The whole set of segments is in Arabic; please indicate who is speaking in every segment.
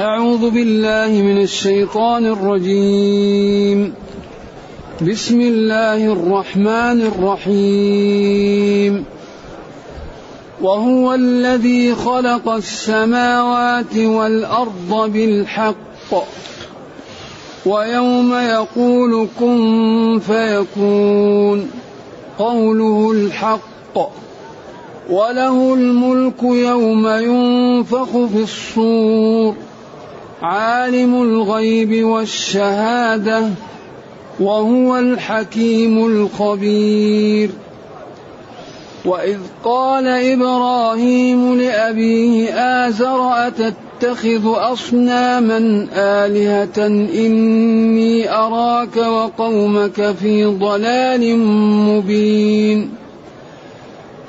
Speaker 1: أعوذ بالله من الشيطان الرجيم بسم الله الرحمن الرحيم وهو الذي خلق السماوات والأرض بالحق ويوم يقول كن فيكون قوله الحق وله الملك يوم ينفخ في الصور عالم الغيب والشهاده وهو الحكيم الخبير واذ قال ابراهيم لابيه ازر اتتخذ اصناما الهه اني اراك وقومك في ضلال مبين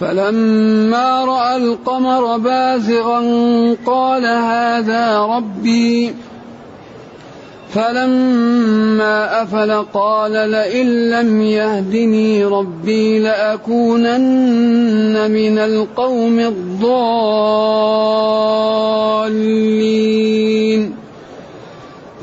Speaker 1: فلما رأى القمر بازغا قال هذا ربي فلما أفل قال لئن لم يهدني ربي لأكونن من القوم الضالين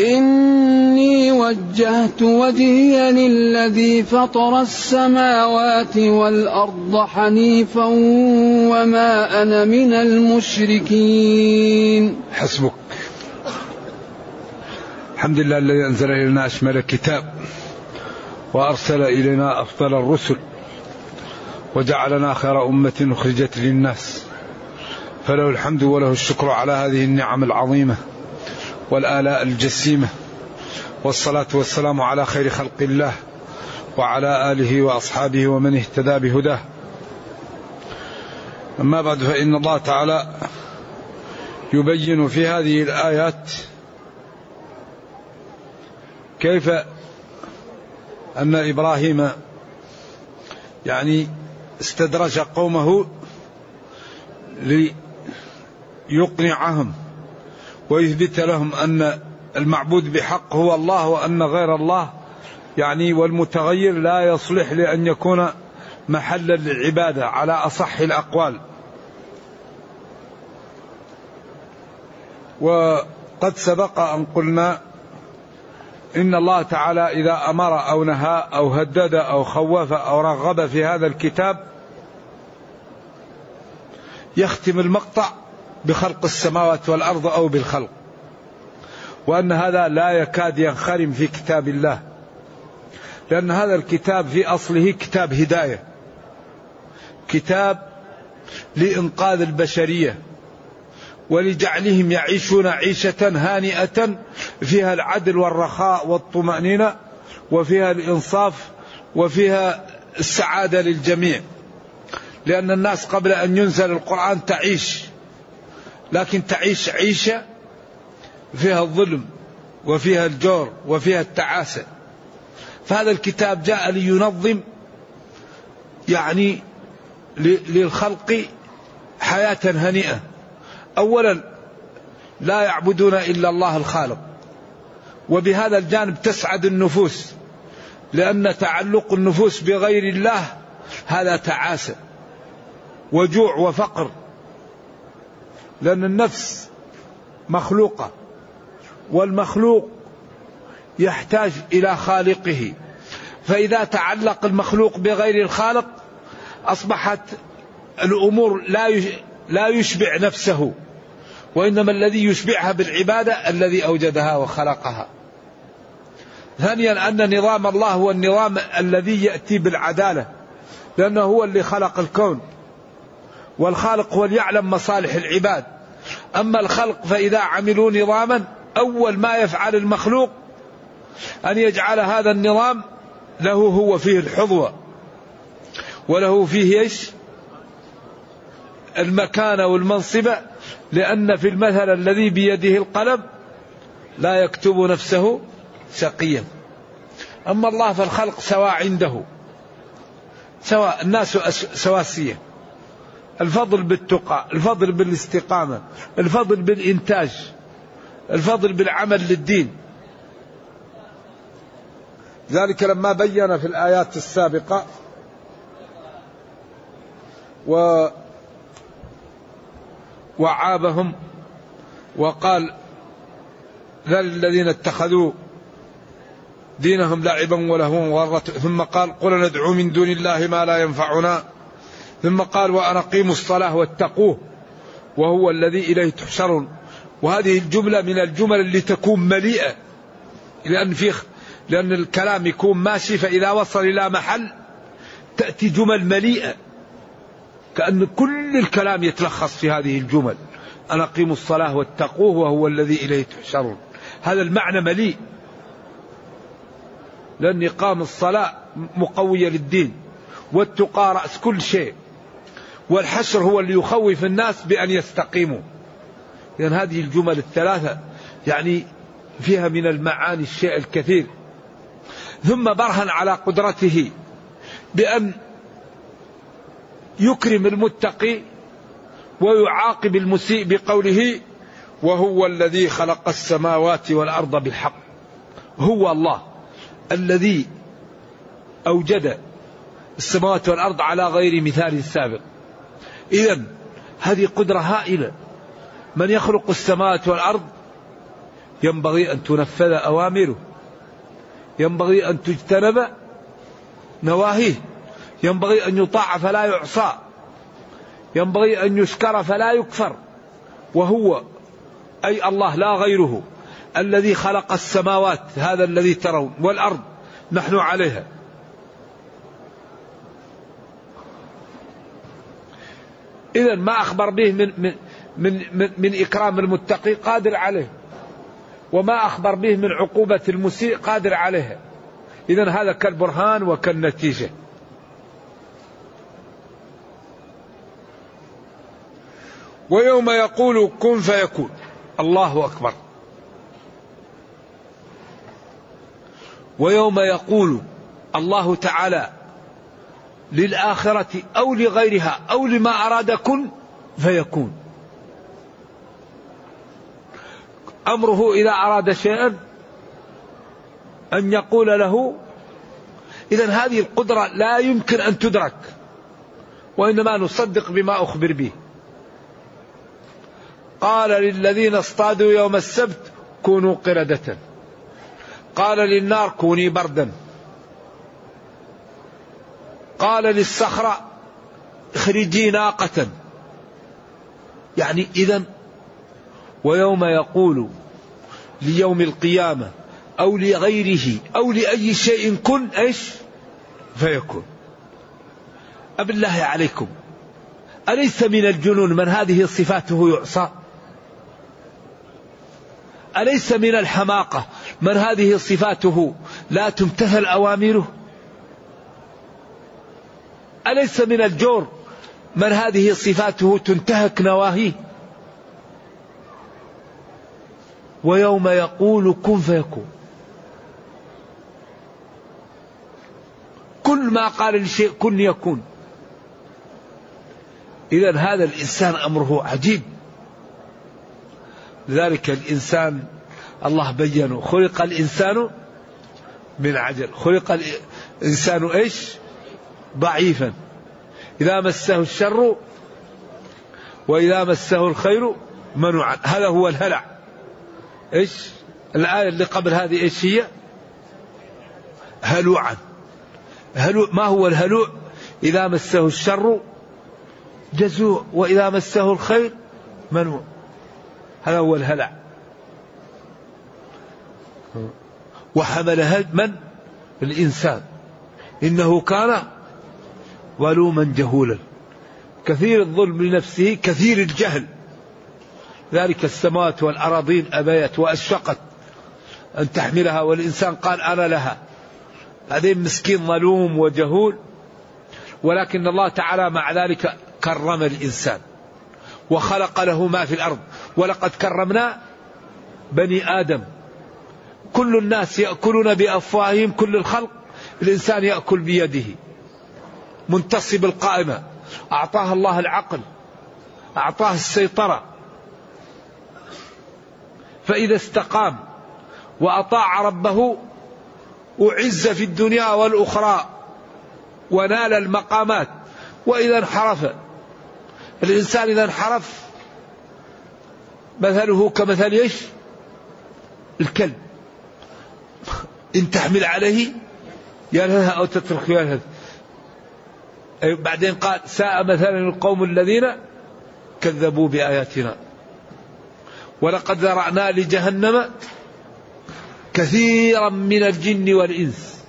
Speaker 1: إني وجهت وجهي للذي فطر السماوات والأرض حنيفا وما أنا من المشركين
Speaker 2: حسبك الحمد لله الذي أنزل إلينا أشمل الكتاب وأرسل إلينا أفضل الرسل وجعلنا خير أمة أخرجت للناس فله الحمد وله الشكر على هذه النعم العظيمه والآلاء الجسيمة والصلاة والسلام على خير خلق الله وعلى آله وأصحابه ومن اهتدى بهداه أما بعد فإن الله تعالى يبين في هذه الآيات كيف أن إبراهيم يعني استدرج قومه ليقنعهم ويثبت لهم أن المعبود بحق هو الله وأن غير الله يعني والمتغير لا يصلح لأن يكون محلا للعبادة على أصح الأقوال وقد سبق أن قلنا إن الله تعالى إذا أمر أو نهى أو هدد أو خوف أو رغب في هذا الكتاب يختم المقطع بخلق السماوات والارض او بالخلق. وان هذا لا يكاد ينخرم في كتاب الله. لان هذا الكتاب في اصله كتاب هدايه. كتاب لانقاذ البشريه. ولجعلهم يعيشون عيشة هانئة فيها العدل والرخاء والطمأنينة وفيها الإنصاف وفيها السعادة للجميع لأن الناس قبل أن ينزل القرآن تعيش لكن تعيش عيشة فيها الظلم وفيها الجور وفيها التعاسة فهذا الكتاب جاء لينظم يعني للخلق حياة هنيئة أولا لا يعبدون إلا الله الخالق وبهذا الجانب تسعد النفوس لأن تعلق النفوس بغير الله هذا تعاسة وجوع وفقر لأن النفس مخلوقة والمخلوق يحتاج إلى خالقه فإذا تعلق المخلوق بغير الخالق أصبحت الأمور لا لا يشبع نفسه وإنما الذي يشبعها بالعبادة الذي أوجدها وخلقها ثانيا أن نظام الله هو النظام الذي يأتي بالعدالة لأنه هو اللي خلق الكون والخالق هو يعلم مصالح العباد أما الخلق فإذا عملوا نظاما أول ما يفعل المخلوق أن يجعل هذا النظام له هو فيه الحظوة وله فيه ايش؟ المكانة والمنصبة لأن في المثل الذي بيده القلم لا يكتب نفسه شقيا أما الله فالخلق سواء عنده سواء الناس سواسية الفضل بالتقى الفضل بالاستقامة الفضل بالإنتاج الفضل بالعمل للدين ذلك لما بين في الآيات السابقة و وعابهم وقال ذل الذين اتخذوا دينهم لعبا ولهوا وغرة ثم قال قل ندعو من دون الله ما لا ينفعنا ثم قال وأن أقيموا الصلاة واتقوه وهو الذي إليه تحشرون وهذه الجملة من الجمل اللي تكون مليئة لأن في لأن الكلام يكون ماشي فإذا وصل إلى محل تأتي جمل مليئة كأن كل الكلام يتلخص في هذه الجمل أن أقيموا الصلاة واتقوه وهو الذي إليه تحشرون هذا المعنى مليء لأن إقام الصلاة مقوية للدين والتقى رأس كل شيء والحشر هو اللي يخوف الناس بأن يستقيموا لأن هذه الجمل الثلاثة يعني فيها من المعاني الشيء الكثير ثم برهن على قدرته بأن يكرم المتقي ويعاقب المسيء بقوله وهو الذي خلق السماوات والارض بالحق هو الله الذي اوجد السماوات والارض على غير مثال سابق إذا هذه قدرة هائلة من يخلق السماوات والأرض ينبغي أن تنفذ أوامره ينبغي أن تجتنب نواهيه ينبغي أن يطاع فلا يعصى ينبغي أن يشكر فلا يكفر وهو أي الله لا غيره الذي خلق السماوات هذا الذي ترون والأرض نحن عليها إذا ما أخبر به من, من, من, من, إكرام المتقي قادر عليه وما أخبر به من عقوبة المسيء قادر عليها إذا هذا كالبرهان وكالنتيجة ويوم يقول كن فيكون الله أكبر ويوم يقول الله تعالى للآخرة أو لغيرها أو لما أراد كن فيكون أمره إذا أراد شيئا أن يقول له إذا هذه القدرة لا يمكن أن تدرك وإنما نصدق بما أخبر به قال للذين اصطادوا يوم السبت كونوا قردة قال للنار كوني بردا قال للصخرة اخرجي ناقة يعني إذا ويوم يقول ليوم القيامة أو لغيره أو لأي شيء كن إيش فيكون أب الله عليكم أليس من الجنون من هذه صفاته يعصى أليس من الحماقة من هذه صفاته لا تمتثل أوامره أليس من الجور من هذه صفاته تنتهك نواهيه ويوم يقول كن فيكون كل ما قال لشيء كن يكون إذا هذا الإنسان أمره عجيب لذلك الإنسان الله بينه خلق الإنسان من عجل خلق الإنسان إيش ضعيفا إذا مسه الشر وإذا مسه الخير منوعا هذا هو الهلع إيش الآية اللي قبل هذه إيش هي هلوعا هلوع ما هو الهلوع إذا مسه الشر جزوع وإذا مسه الخير منوع هذا هو الهلع وحملها من الإنسان إنه كان ولوما جهولا كثير الظلم لنفسه كثير الجهل ذلك السماوات والأراضين أبيت وأشفقت أن تحملها والإنسان قال أنا لها هذه مسكين ظلوم وجهول ولكن الله تعالى مع ذلك كرم الإنسان وخلق له ما في الأرض ولقد كرمنا بني آدم كل الناس يأكلون بأفواههم كل الخلق الإنسان يأكل بيده منتصب القائمة أعطاه الله العقل أعطاه السيطرة فإذا استقام وأطاع ربه أعز في الدنيا والأخرى ونال المقامات وإذا انحرف الإنسان إذا انحرف مثله كمثل ايش؟ الكلب إن تحمل عليه يلهث أو تترك يلهث بعدين قال ساء مثلا القوم الذين كذبوا بآياتنا ولقد ذرأنا لجهنم كثيرا من الجن والإنس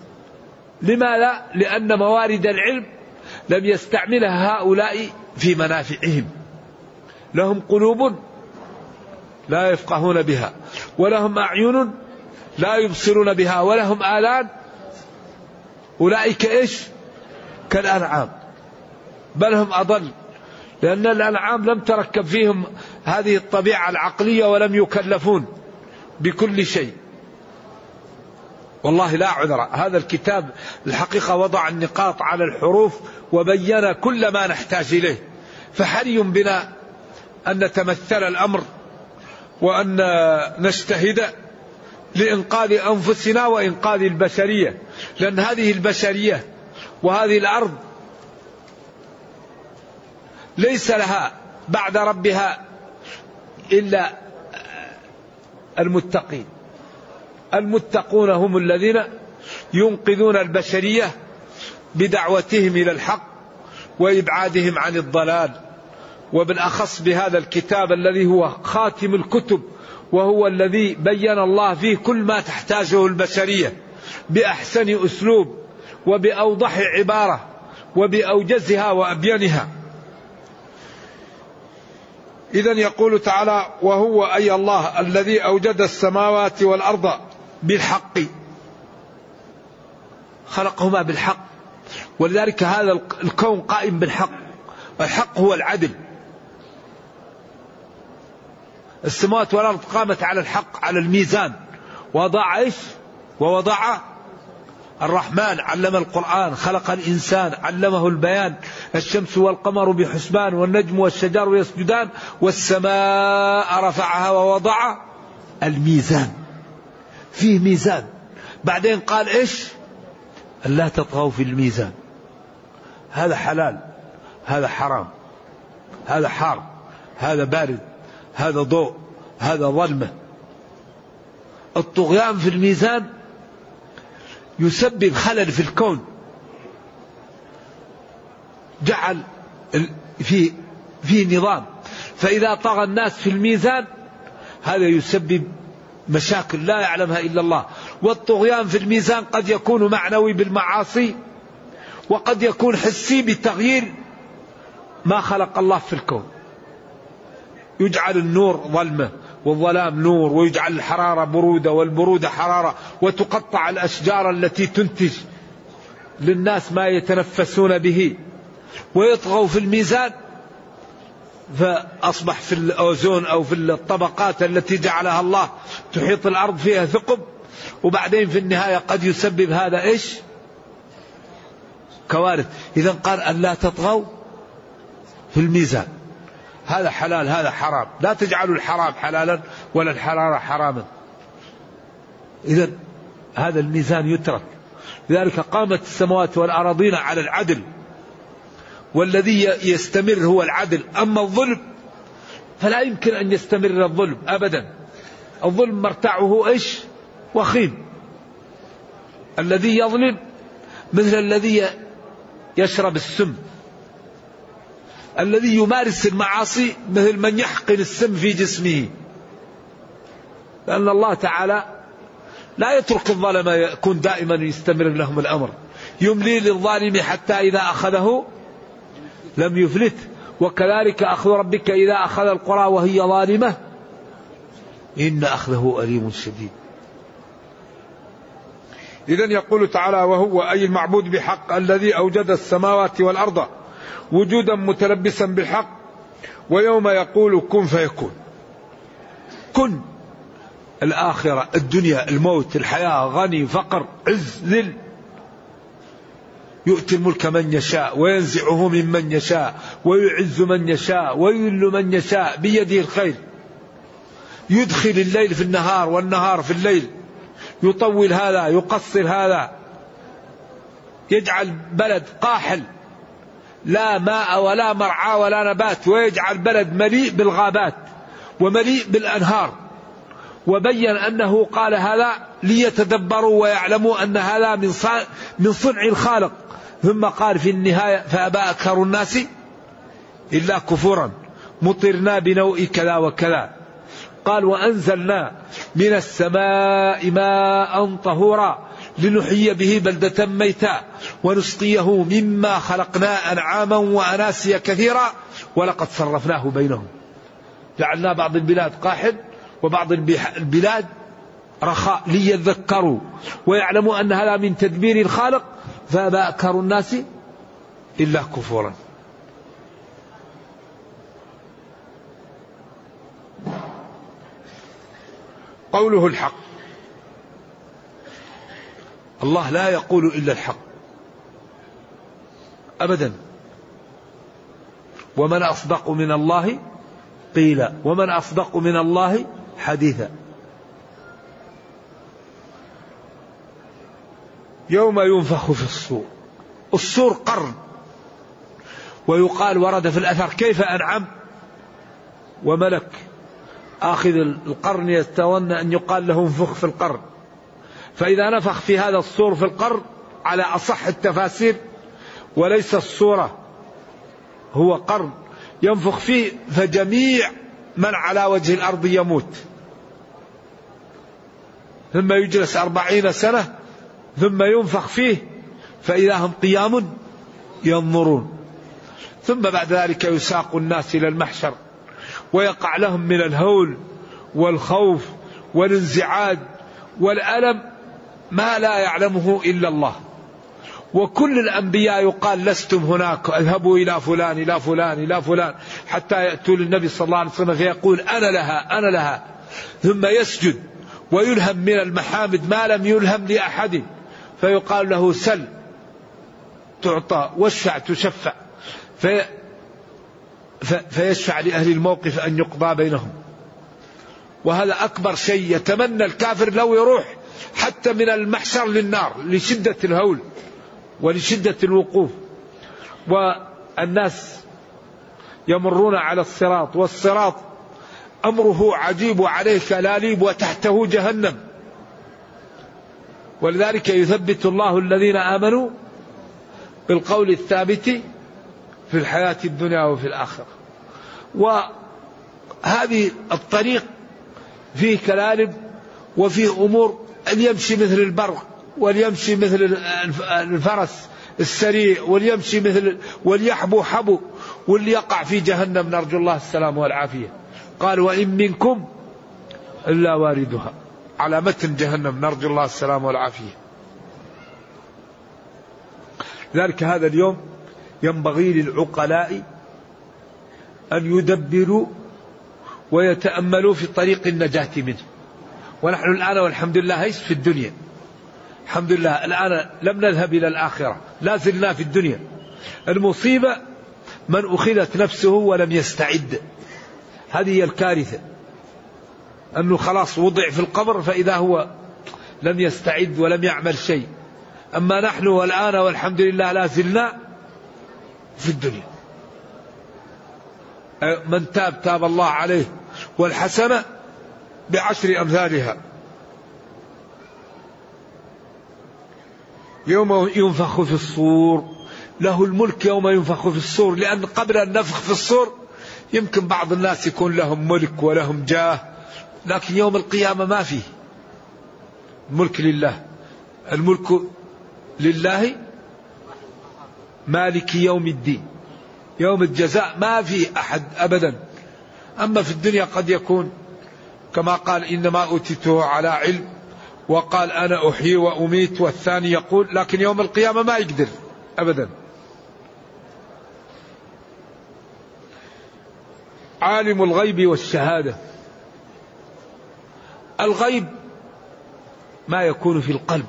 Speaker 2: لما لا لأن موارد العلم لم يستعملها هؤلاء في منافعهم لهم قلوب لا يفقهون بها ولهم أعين لا يبصرون بها ولهم آلان أولئك إيش كالأنعام بل هم أضل لأن الأنعام لم تركب فيهم هذه الطبيعة العقلية ولم يكلفون بكل شيء والله لا عذر هذا الكتاب الحقيقة وضع النقاط على الحروف وبين كل ما نحتاج إليه فحري بنا أن نتمثل الأمر وأن نجتهد لإنقاذ أنفسنا وإنقاذ البشرية لأن هذه البشرية وهذه الأرض ليس لها بعد ربها إلا المتقين المتقون هم الذين ينقذون البشرية بدعوتهم إلى الحق وإبعادهم عن الضلال وبالأخص بهذا الكتاب الذي هو خاتم الكتب وهو الذي بين الله فيه كل ما تحتاجه البشرية بأحسن أسلوب وبأوضح عبارة وبأوجزها وأبينها إذا يقول تعالى: وهو أي الله الذي أوجد السماوات والأرض بالحق. خلقهما بالحق. ولذلك هذا الكون قائم بالحق. الحق هو العدل. السماوات والأرض قامت على الحق على الميزان. وضع إيش؟ ووضع الرحمن علم القرآن خلق الإنسان علمه البيان الشمس والقمر بحسبان والنجم والشجر يسجدان والسماء رفعها ووضع الميزان فيه ميزان بعدين قال إيش لا تطغوا في الميزان هذا حلال هذا حرام هذا حار هذا بارد هذا ضوء هذا ظلمة الطغيان في الميزان يسبب خلل في الكون جعل في في نظام فإذا طغى الناس في الميزان هذا يسبب مشاكل لا يعلمها إلا الله والطغيان في الميزان قد يكون معنوي بالمعاصي وقد يكون حسي بتغيير ما خلق الله في الكون يجعل النور ظلمه والظلام نور ويجعل الحرارة برودة والبرودة حرارة وتقطع الأشجار التي تنتج للناس ما يتنفسون به ويطغوا في الميزان فأصبح في الأوزون أو في الطبقات التي جعلها الله تحيط الأرض فيها ثقب وبعدين في النهاية قد يسبب هذا إيش كوارث إذا قال أن لا تطغوا في الميزان هذا حلال هذا حرام لا تجعلوا الحرام حلالا ولا الحرارة حراما إذا هذا الميزان يترك لذلك قامت السماوات والأراضين على العدل والذي يستمر هو العدل أما الظلم فلا يمكن أن يستمر الظلم أبدا الظلم مرتعه إيش وخيم الذي يظلم مثل الذي يشرب السم الذي يمارس المعاصي مثل من يحقن السم في جسمه لأن الله تعالى لا يترك الظلمة يكون دائما يستمر لهم الأمر يملي للظالم حتى إذا أخذه لم يفلت وكذلك أخذ ربك إذا أخذ القرى وهي ظالمة إن أخذه أليم شديد إذا يقول تعالى وهو أي المعبود بحق الذي أوجد السماوات والأرض وجودا متلبسا بالحق ويوم يقول كن فيكون كن الآخرة الدنيا الموت الحياة غني فقر عز ذل يؤتي الملك من يشاء وينزعه ممن يشاء ويعز من يشاء ويذل من يشاء بيده الخير يدخل الليل في النهار والنهار في الليل يطول هذا يقصر هذا يجعل بلد قاحل لا ماء ولا مرعى ولا نبات ويجعل بلد مليء بالغابات ومليء بالأنهار وبين أنه قال هذا ليتدبروا ويعلموا أن هذا من من صنع الخالق ثم قال في النهاية فأبى أكثر الناس إلا كفورا مطرنا بنوء كذا وكذا قال وأنزلنا من السماء ماء طهورا لنحيي به بلدة ميتا ونسقيه مما خلقنا أنعاما وأناسيا كثيرا ولقد صرفناه بينهم جعلنا بعض البلاد قاحل وبعض البلاد رخاء ليذكروا ويعلموا أن هذا من تدبير الخالق فما أكثر الناس إلا كفورا قوله الحق الله لا يقول إلا الحق أبدا ومن أصدق من الله قيلا ومن أصدق من الله حديثا يوم ينفخ في الصور الصور قرن ويقال ورد في الأثر كيف أنعم وملك آخذ القرن يستون أن يقال له انفخ في القرن فإذا نفخ في هذا الصور في القرن على أصح التفاسير وليس الصورة هو قرن ينفخ فيه فجميع من على وجه الأرض يموت ثم يجلس أربعين سنة ثم ينفخ فيه فإذا هم قيام ينظرون ثم بعد ذلك يساق الناس إلى المحشر ويقع لهم من الهول والخوف والانزعاج والألم ما لا يعلمه إلا الله وكل الأنبياء يقال لستم هناك اذهبوا إلى فلان إلى فلان إلى فلان حتى يأتوا للنبي صلى الله عليه وسلم فيقول أنا لها أنا لها ثم يسجد ويلهم من المحامد ما لم يلهم لأحد فيقال له سل تعطى وسع تشفع في فيشفع لأهل الموقف أن يقضى بينهم وهذا أكبر شيء يتمنى الكافر لو يروح حتى من المحشر للنار لشدة الهول ولشدة الوقوف والناس يمرون على الصراط والصراط أمره عجيب وعليه كلاليب وتحته جهنم ولذلك يثبت الله الذين آمنوا بالقول الثابت في الحياة الدنيا وفي الآخرة وهذه الطريق فيه كلالب وفيه أمور أن يمشي مثل البرق وليمشي مثل الفرس السريع وليمشي مثل وليحبو حبو وليقع في جهنم نرجو الله السلام والعافية قال وإن منكم إلا واردها على متن جهنم نرجو الله السلام والعافية ذلك هذا اليوم ينبغي للعقلاء أن يدبروا ويتأملوا في طريق النجاة منه ونحن الآن والحمد لله ايش في الدنيا الحمد لله الآن لم نذهب إلى الآخرة لا زلنا في الدنيا المصيبة من أخذت نفسه ولم يستعد هذه هي الكارثة أنه خلاص وضع في القبر فإذا هو لم يستعد ولم يعمل شيء أما نحن والآن والحمد لله لا زلنا في الدنيا أه، من تاب تاب الله عليه والحسنة بعشر أمثالها يوم ينفخ في الصور له الملك يوم ينفخ في الصور لأن قبل النفخ في الصور يمكن بعض الناس يكون لهم ملك ولهم جاه لكن يوم القيامة ما فيه الملك لله الملك لله مالك يوم الدين يوم الجزاء ما فيه أحد أبدا أما في الدنيا قد يكون كما قال إنما أوتيته على علم وقال أنا أحيي وأميت والثاني يقول لكن يوم القيامة ما يقدر أبدا عالم الغيب والشهادة الغيب ما يكون في القلب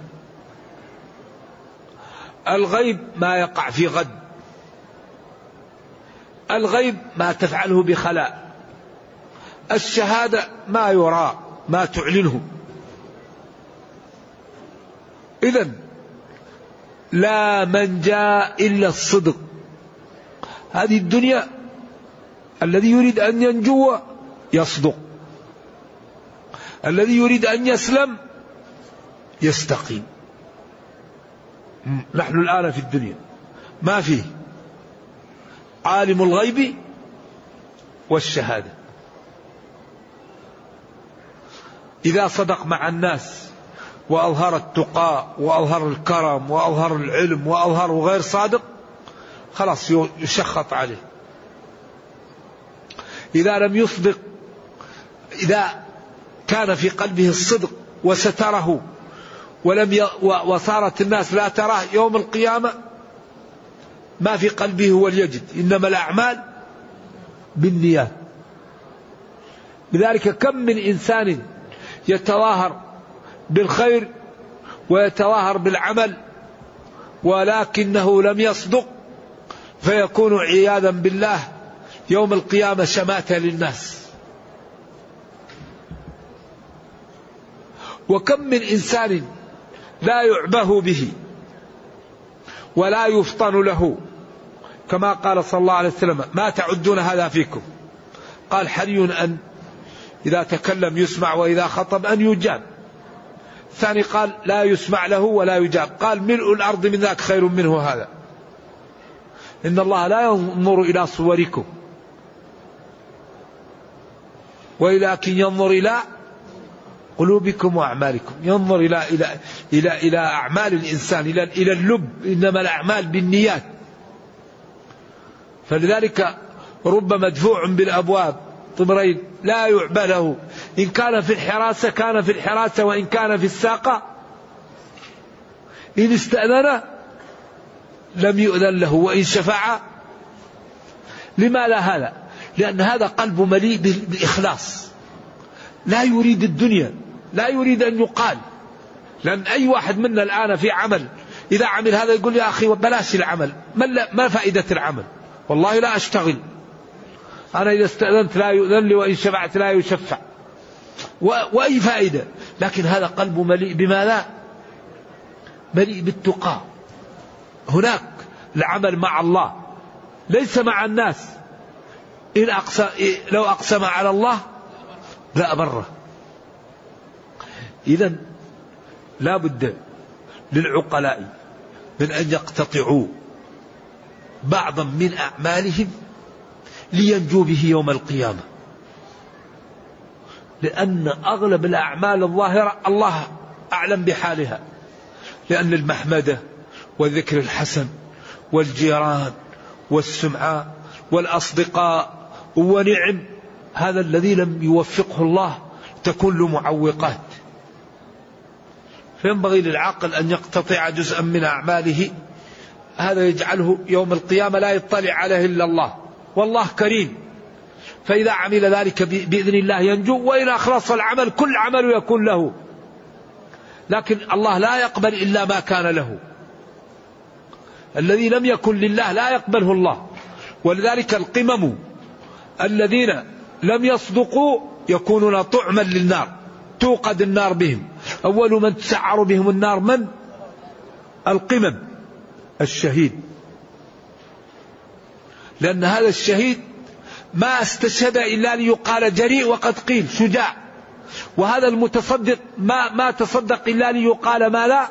Speaker 2: الغيب ما يقع في غد الغيب ما تفعله بخلاء الشهادة ما يرى ما تعلنه إذا لا من جاء إلا الصدق هذه الدنيا الذي يريد أن ينجو يصدق الذي يريد أن يسلم يستقيم نحن الآن في الدنيا ما فيه عالم الغيب والشهادة إذا صدق مع الناس وأظهر التقاء وأظهر الكرم وأظهر العلم وأظهر غير صادق خلاص يشخط عليه إذا لم يصدق إذا كان في قلبه الصدق وستره ولم ي... وصارت الناس لا تراه يوم القيامة ما في قلبه هو ليجد إنما الأعمال بالنيات لذلك كم من إنسان يتظاهر بالخير ويتظاهر بالعمل ولكنه لم يصدق فيكون عياذا بالله يوم القيامه شماته للناس وكم من انسان لا يعبه به ولا يفطن له كما قال صلى الله عليه وسلم ما تعدون هذا فيكم قال حري ان إذا تكلم يسمع وإذا خطب أن يجاب الثاني قال لا يسمع له ولا يجاب قال ملء الأرض من ذاك خير منه هذا إن الله لا ينظر إلى صوركم ولكن ينظر إلى قلوبكم وأعمالكم ينظر إلى إلى إلى إلى أعمال الإنسان إلى إلى اللب إنما الأعمال بالنيات فلذلك رب مدفوع بالأبواب طمرين لا يعبى له إن كان في الحراسة كان في الحراسة وإن كان في الساقة إن استأذن لم يؤذن له وإن شفع لما لا هذا لأن هذا قلب مليء بالإخلاص لا يريد الدنيا لا يريد أن يقال لأن أي واحد منا الآن في عمل إذا عمل هذا يقول يا أخي بلاش العمل ما, ما فائدة العمل والله لا أشتغل أنا إذا استأذنت لا يؤذن لي وإن شفعت لا يشفع وأي فائدة لكن هذا قلبه مليء بما لا مليء بالتقى هناك العمل مع الله ليس مع الناس إن أقسم لو أقسم على الله لأبره إذا لا بد للعقلاء من أن يقتطعوا بعضا من أعمالهم لينجو به يوم القيامة لأن أغلب الأعمال الظاهرة الله أعلم بحالها لأن المحمدة والذكر الحسن والجيران والسمعاء والأصدقاء ونعم هذا الذي لم يوفقه الله تكون له معوقات فينبغي للعاقل أن يقتطع جزءا من أعماله هذا يجعله يوم القيامة لا يطلع عليه إلا الله والله كريم فإذا عمل ذلك بإذن الله ينجو وإن أخلص العمل كل عمل يكون له لكن الله لا يقبل إلا ما كان له الذي لم يكن لله لا يقبله الله ولذلك القمم الذين لم يصدقوا يكونون طعما للنار توقد النار بهم أول من تسعر بهم النار من القمم الشهيد لأن هذا الشهيد ما استشهد إلا ليقال جريء وقد قيل شجاع وهذا المتصدق ما ما تصدق إلا ليقال ما لا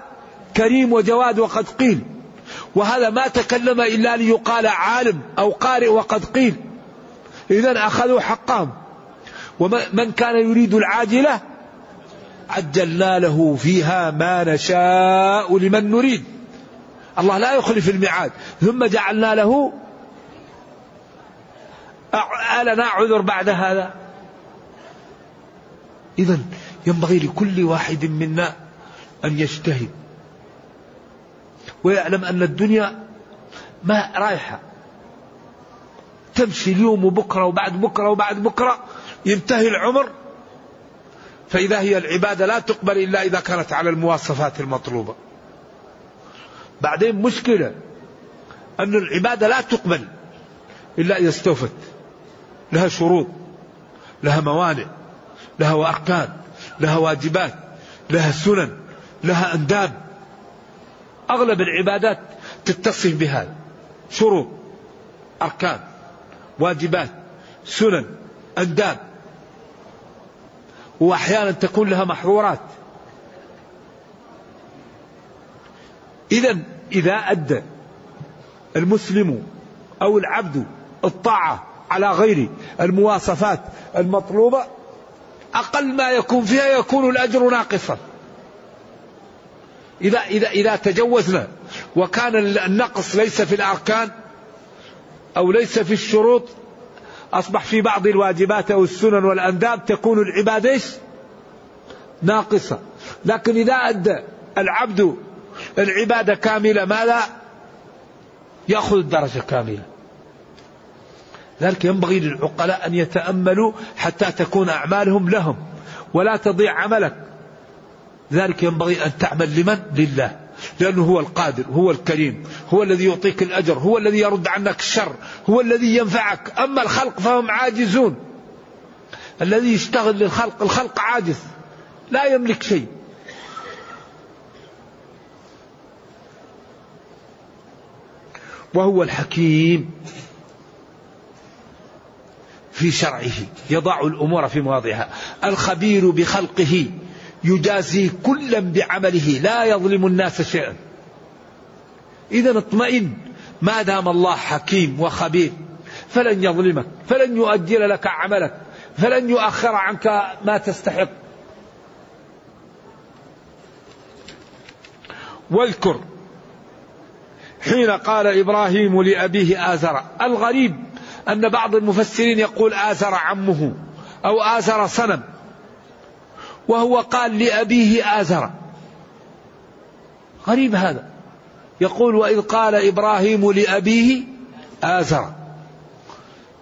Speaker 2: كريم وجواد وقد قيل وهذا ما تكلم إلا ليقال عالم أو قارئ وقد قيل إذا أخذوا حقهم ومن كان يريد العاجلة عجلنا له فيها ما نشاء لمن نريد الله لا يخلف الميعاد ثم جعلنا له ألنا عذر بعد هذا إذا ينبغي لكل واحد منا أن يجتهد ويعلم أن الدنيا ما رايحة تمشي اليوم وبكرة وبعد بكرة وبعد بكرة ينتهي العمر فإذا هي العبادة لا تقبل إلا إذا كانت على المواصفات المطلوبة بعدين مشكلة أن العبادة لا تقبل إلا إذا استوفت لها شروط لها موانع لها أركان لها واجبات لها سنن لها أنداب أغلب العبادات تتصف بهذا شروط أركان واجبات سنن أنداب وأحيانا تكون لها محظورات إذا إذا أدى المسلم أو العبد الطاعة على غير المواصفات المطلوبة أقل ما يكون فيها يكون الأجر ناقصا إذا إذا إذا تجوزنا وكان النقص ليس في الأركان أو ليس في الشروط أصبح في بعض الواجبات أو السنن والأنداب تكون العبادة ناقصة لكن إذا أدى العبد العبادة كاملة ماذا يأخذ الدرجة كاملة لذلك ينبغي للعقلاء أن يتأملوا حتى تكون أعمالهم لهم ولا تضيع عملك ذلك ينبغي أن تعمل لمن؟ لله لأنه هو القادر هو الكريم هو الذي يعطيك الأجر هو الذي يرد عنك الشر هو الذي ينفعك أما الخلق فهم عاجزون الذي يشتغل للخلق الخلق عاجز لا يملك شيء وهو الحكيم في شرعه يضع الأمور في مواضعها الخبير بخلقه يجازي كلا بعمله لا يظلم الناس شيئا إذا اطمئن ما دام الله حكيم وخبير فلن يظلمك فلن يؤجل لك عملك فلن يؤخر عنك ما تستحق واذكر حين قال إبراهيم لأبيه آزر الغريب أن بعض المفسرين يقول آثر عمه أو آثر صنم وهو قال لأبيه آثر غريب هذا يقول وإذ قال إبراهيم لأبيه آثر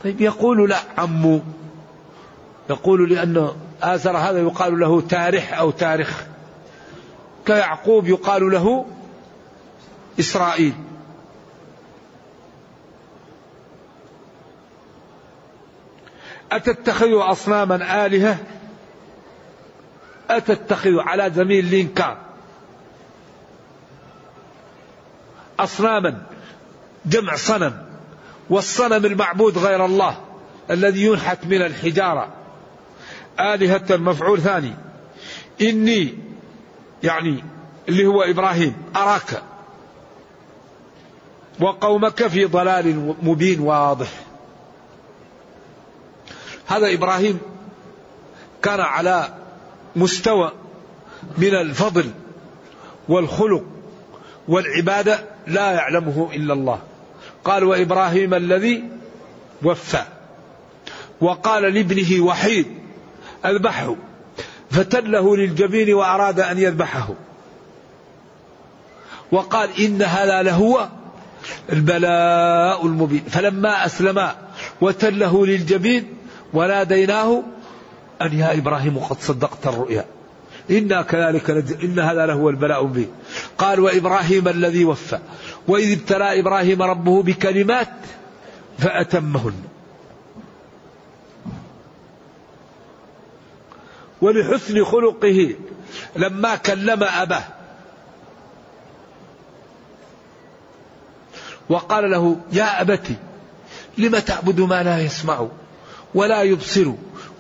Speaker 2: طيب يقول لا عمه يقول لأنه آثر هذا يقال له تارح أو تارخ كيعقوب يقال له إسرائيل أتتخذ أصناما آلهة أتتخذ على زميل الإنكار أصناما جمع صنم والصنم المعبود غير الله الذي ينحت من الحجارة آلهة مفعول ثاني إني يعني اللي هو إبراهيم أراك وقومك في ضلال مبين واضح هذا إبراهيم كان على مستوى من الفضل والخلق والعبادة لا يعلمه إلا الله قال وإبراهيم الذي وفى وقال لابنه وحيد أذبحه فتله للجبين وأراد أن يذبحه وقال إن هذا لهو البلاء المبين فلما أسلما وتله للجبين وناديناه أن يا إبراهيم قد صدقت الرؤيا إنا كذلك إن هذا لهو البلاء به قال وإبراهيم الذي وفى وإذ ابتلى إبراهيم ربه بكلمات فأتمهن ولحسن خلقه لما كلم أباه وقال له يا أبت لم تعبد ما لا يسمع ولا يبصر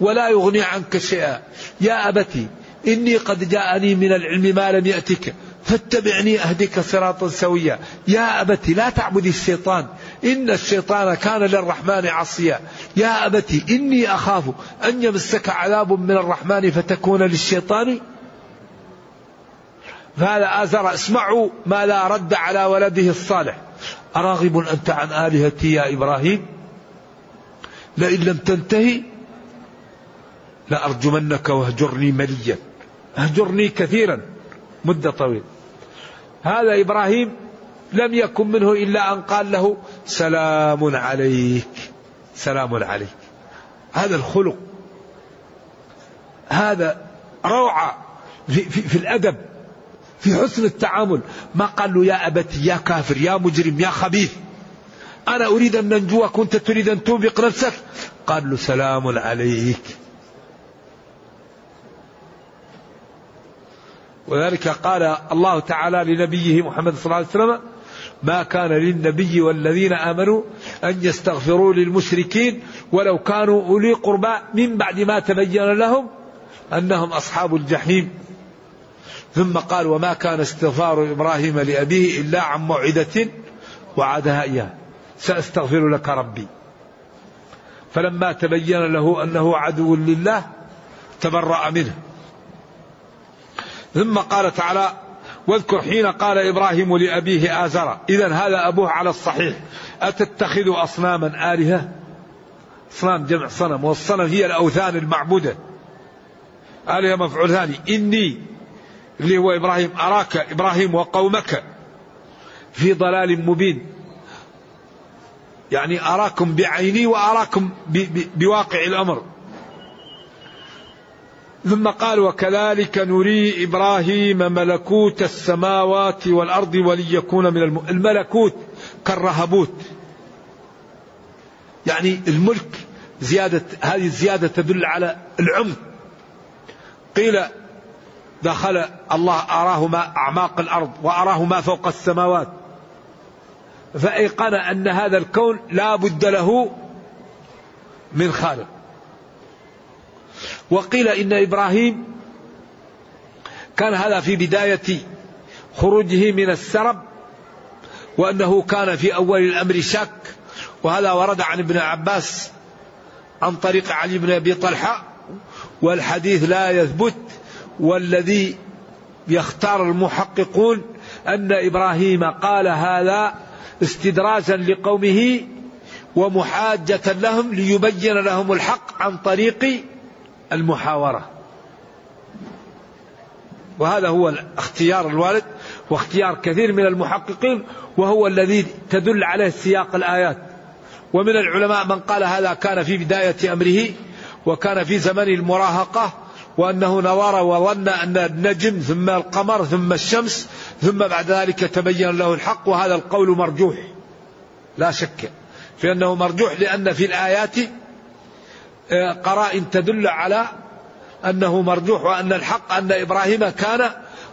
Speaker 2: ولا يغني عنك شيئا يا أبتي إني قد جاءني من العلم ما لم يأتك فاتبعني أهدك صراطا سويا يا أبت لا تعبد الشيطان إن الشيطان كان للرحمن عصيا يا أبت إني أخاف أن يمسك عذاب من الرحمن فتكون للشيطان فهذا آزر اسمعوا ما لا رد على ولده الصالح أراغب أنت عن آلهتي يا إبراهيم لئن لم تنتهي لأرجمنك واهجرني مليا اهجرني كثيرا مدة طويلة هذا إبراهيم لم يكن منه إلا أن قال له سلام عليك سلام عليك هذا الخلق هذا روعة في, في, في الأدب في حسن التعامل ما قال له يا أبت يا كافر يا مجرم يا خبيث أنا أريد أن ننجو وأنت تريد أن توبق نفسك قال له سلام عليك وذلك قال الله تعالى لنبيه محمد صلى الله عليه وسلم ما كان للنبي والذين آمنوا أن يستغفروا للمشركين ولو كانوا أولي قربى من بعد ما تبين لهم أنهم أصحاب الجحيم ثم قال وما كان استغفار إبراهيم لأبيه إلا عن موعدة وعدها إياه سأستغفر لك ربي فلما تبين له أنه عدو لله تبرأ منه ثم قال تعالى واذكر حين قال إبراهيم لأبيه آزر إذا هذا أبوه على الصحيح أتتخذ أصناما آلهة اصنام جمع صنم والصنم هي الأوثان المعبودة آلهة مفعول ثاني إني اللي هو إبراهيم أراك إبراهيم وقومك في ضلال مبين يعني أراكم بعيني وأراكم بواقع الأمر ثم قال وكذلك نري إبراهيم ملكوت السماوات والأرض وليكون من الم... الملكوت كالرهبوت يعني الملك زيادة هذه الزيادة تدل على العمق قيل دخل الله أراه ما أعماق الأرض وأراه ما فوق السماوات فأيقن أن هذا الكون لا بد له من خالق وقيل إن إبراهيم كان هذا في بداية خروجه من السرب وأنه كان في أول الأمر شاك وهذا ورد عن ابن عباس عن طريق علي بن أبي طلحة والحديث لا يثبت والذي يختار المحققون أن إبراهيم قال هذا استدراجا لقومه ومحاجة لهم ليبين لهم الحق عن طريق المحاورة وهذا هو اختيار الوالد واختيار كثير من المحققين وهو الذي تدل عليه سياق الآيات ومن العلماء من قال هذا كان في بداية أمره وكان في زمن المراهقة وأنه نظر وظن أن النجم ثم القمر ثم الشمس ثم بعد ذلك تبين له الحق وهذا القول مرجوح لا شك في أنه مرجوح لأن في الآيات آه، قرائن تدل على أنه مرجوح وأن الحق أن إبراهيم كان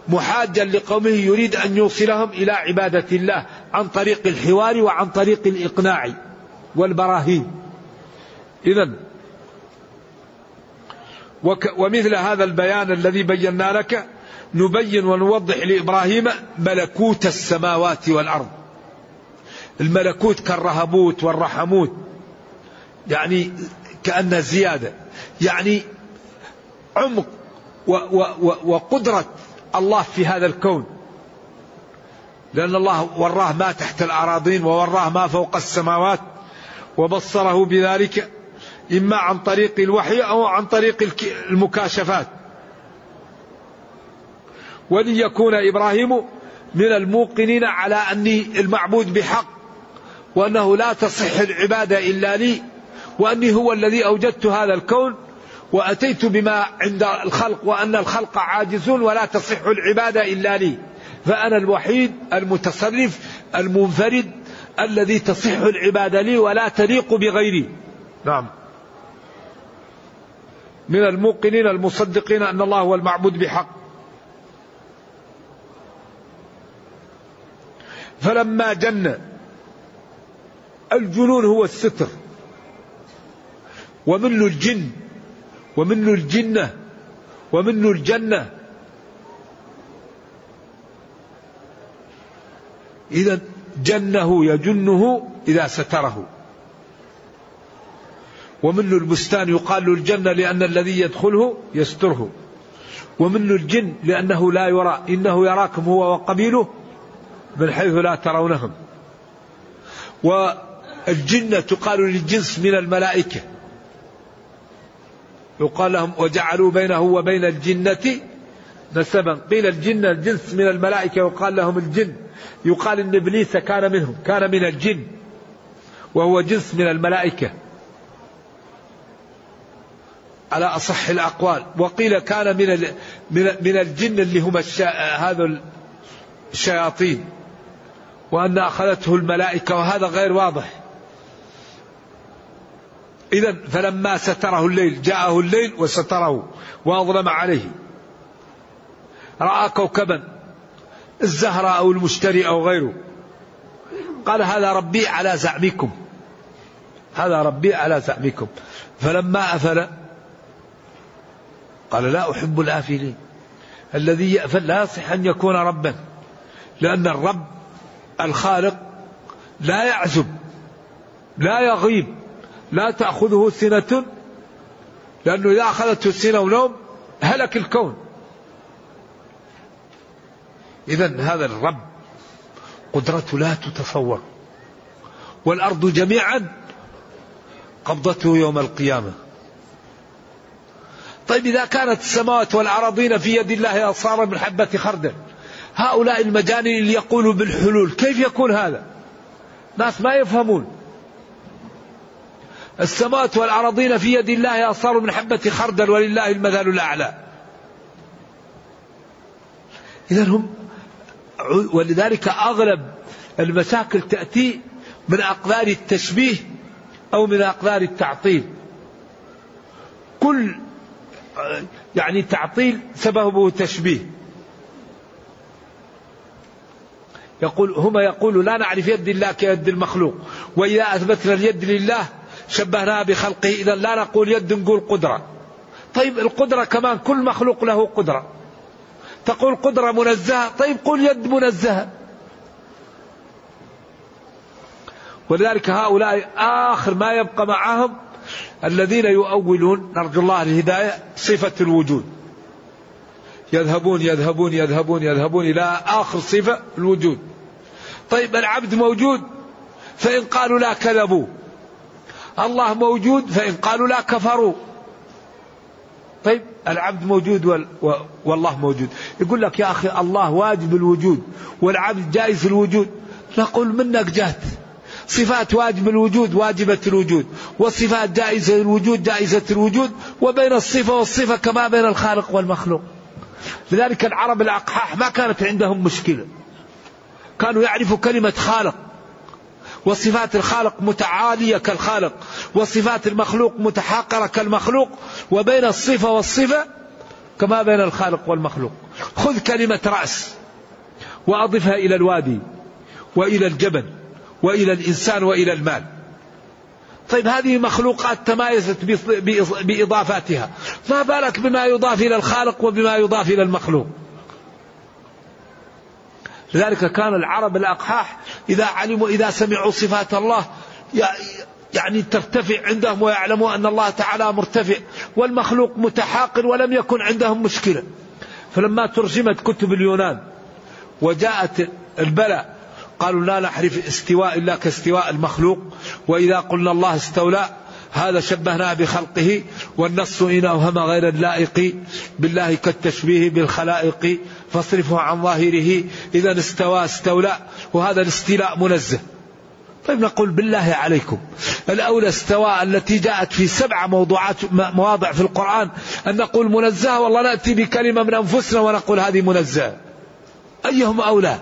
Speaker 2: محاجا لقومه يريد أن يوصلهم إلى عبادة الله عن طريق الحوار وعن طريق الإقناع والبراهين إذا ومثل هذا البيان الذي بينا لك نبين ونوضح لابراهيم ملكوت السماوات والارض. الملكوت كالرهبوت والرحموت. يعني كأن زيادة يعني عمق و و و وقدرة الله في هذا الكون لأن الله وراه ما تحت الأراضين ووراه ما فوق السماوات وبصره بذلك إما عن طريق الوحي أو عن طريق المكاشفات وليكون إبراهيم من الموقنين على أني المعبود بحق وأنه لا تصح العبادة إلا لي وأني هو الذي أوجدت هذا الكون وأتيت بما عند الخلق وأن الخلق عاجزون ولا تصح العبادة إلا لي فأنا الوحيد المتصرف المنفرد الذي تصح العبادة لي ولا تليق بغيري نعم من الموقنين المصدقين أن الله هو المعبود بحق فلما جن الجنون هو الستر ومنه الجن ومنه الجنة ومنه الجنة إذا جنه يجنه إذا ستره ومن البستان يقال له الجنة لأن الذي يدخله يستره ومن الجن لأنه لا يرى إنه يراكم هو وقبيله من حيث لا ترونهم والجنة تقال للجنس من الملائكة يقال لهم وجعلوا بينه وبين الجنة نسبا قيل الجنة الجنس من الملائكة وقال لهم الجن يقال إن إبليس كان منهم كان من الجن وهو جنس من الملائكة على أصح الأقوال وقيل كان من من الجن اللي هم هذا الشياطين وأن أخذته الملائكة وهذا غير واضح إذا فلما ستره الليل جاءه الليل وستره وأظلم عليه رأى كوكبا الزهرة أو المشتري أو غيره قال هذا ربي على زعمكم هذا ربي على زعمكم فلما أفل قال لا أحب الآفلين الذي يأفل لا يصح أن يكون ربا لأن الرب الخالق لا يعزب لا يغيب لا تأخذه سنة لأنه إذا أخذته سنة ونوم هلك الكون إذا هذا الرب قدرته لا تتصور والأرض جميعا قبضته يوم القيامة طيب إذا كانت السماوات والأراضين في يد الله صار من حبة خردل هؤلاء المجانين اللي يقولوا بالحلول كيف يكون هذا ناس ما يفهمون السماوات والأراضين في يد الله صار من حبة خردل ولله المثل الأعلى إذا هم ولذلك أغلب المشاكل تأتي من أقدار التشبيه أو من أقدار التعطيل كل يعني تعطيل سببه تشبيه يقول هما يقولوا لا نعرف يد الله كيد المخلوق وإذا أثبتنا اليد لله شبهناها بخلقه إذا لا نقول يد نقول قدرة طيب القدرة كمان كل مخلوق له قدرة تقول قدرة منزهة طيب قل يد منزهة ولذلك هؤلاء آخر ما يبقى معهم الذين يؤولون نرجو الله الهداية صفة الوجود يذهبون يذهبون يذهبون يذهبون إلى آخر صفة الوجود طيب العبد موجود فإن قالوا لا كذبوا الله موجود فإن قالوا لا كفروا طيب العبد موجود وال... والله موجود يقول لك يا أخي الله واجب الوجود والعبد جائز الوجود نقول منك جهت صفات واجب الوجود واجبة الوجود وصفات جائزة الوجود جائزة الوجود وبين الصفة والصفة كما بين الخالق والمخلوق لذلك العرب الأقحاح ما كانت عندهم مشكلة كانوا يعرفوا كلمة خالق وصفات الخالق متعالية كالخالق وصفات المخلوق متحاقرة كالمخلوق وبين الصفة والصفة كما بين الخالق والمخلوق خذ كلمة رأس وأضفها إلى الوادي وإلى الجبل وإلى الإنسان وإلى المال طيب هذه مخلوقات تمايزت بإضافاتها ما بالك بما يضاف إلى الخالق وبما يضاف إلى المخلوق لذلك كان العرب الأقحاح إذا علموا إذا سمعوا صفات الله يعني ترتفع عندهم ويعلموا أن الله تعالى مرتفع والمخلوق متحاقل ولم يكن عندهم مشكلة فلما ترجمت كتب اليونان وجاءت البلاء قالوا لا نحرف استواء إلا كاستواء المخلوق وإذا قلنا الله استولى هذا شبهنا بخلقه والنص إن أوهم غير اللائق بالله كالتشبيه بالخلائق فاصرفه عن ظاهره إذا استوى استولى وهذا الاستيلاء منزه طيب نقول بالله عليكم الأولى استواء التي جاءت في سبعة موضوعات مواضع في القرآن أن نقول منزهة والله نأتي بكلمة من أنفسنا ونقول هذه منزهة أيهم أولى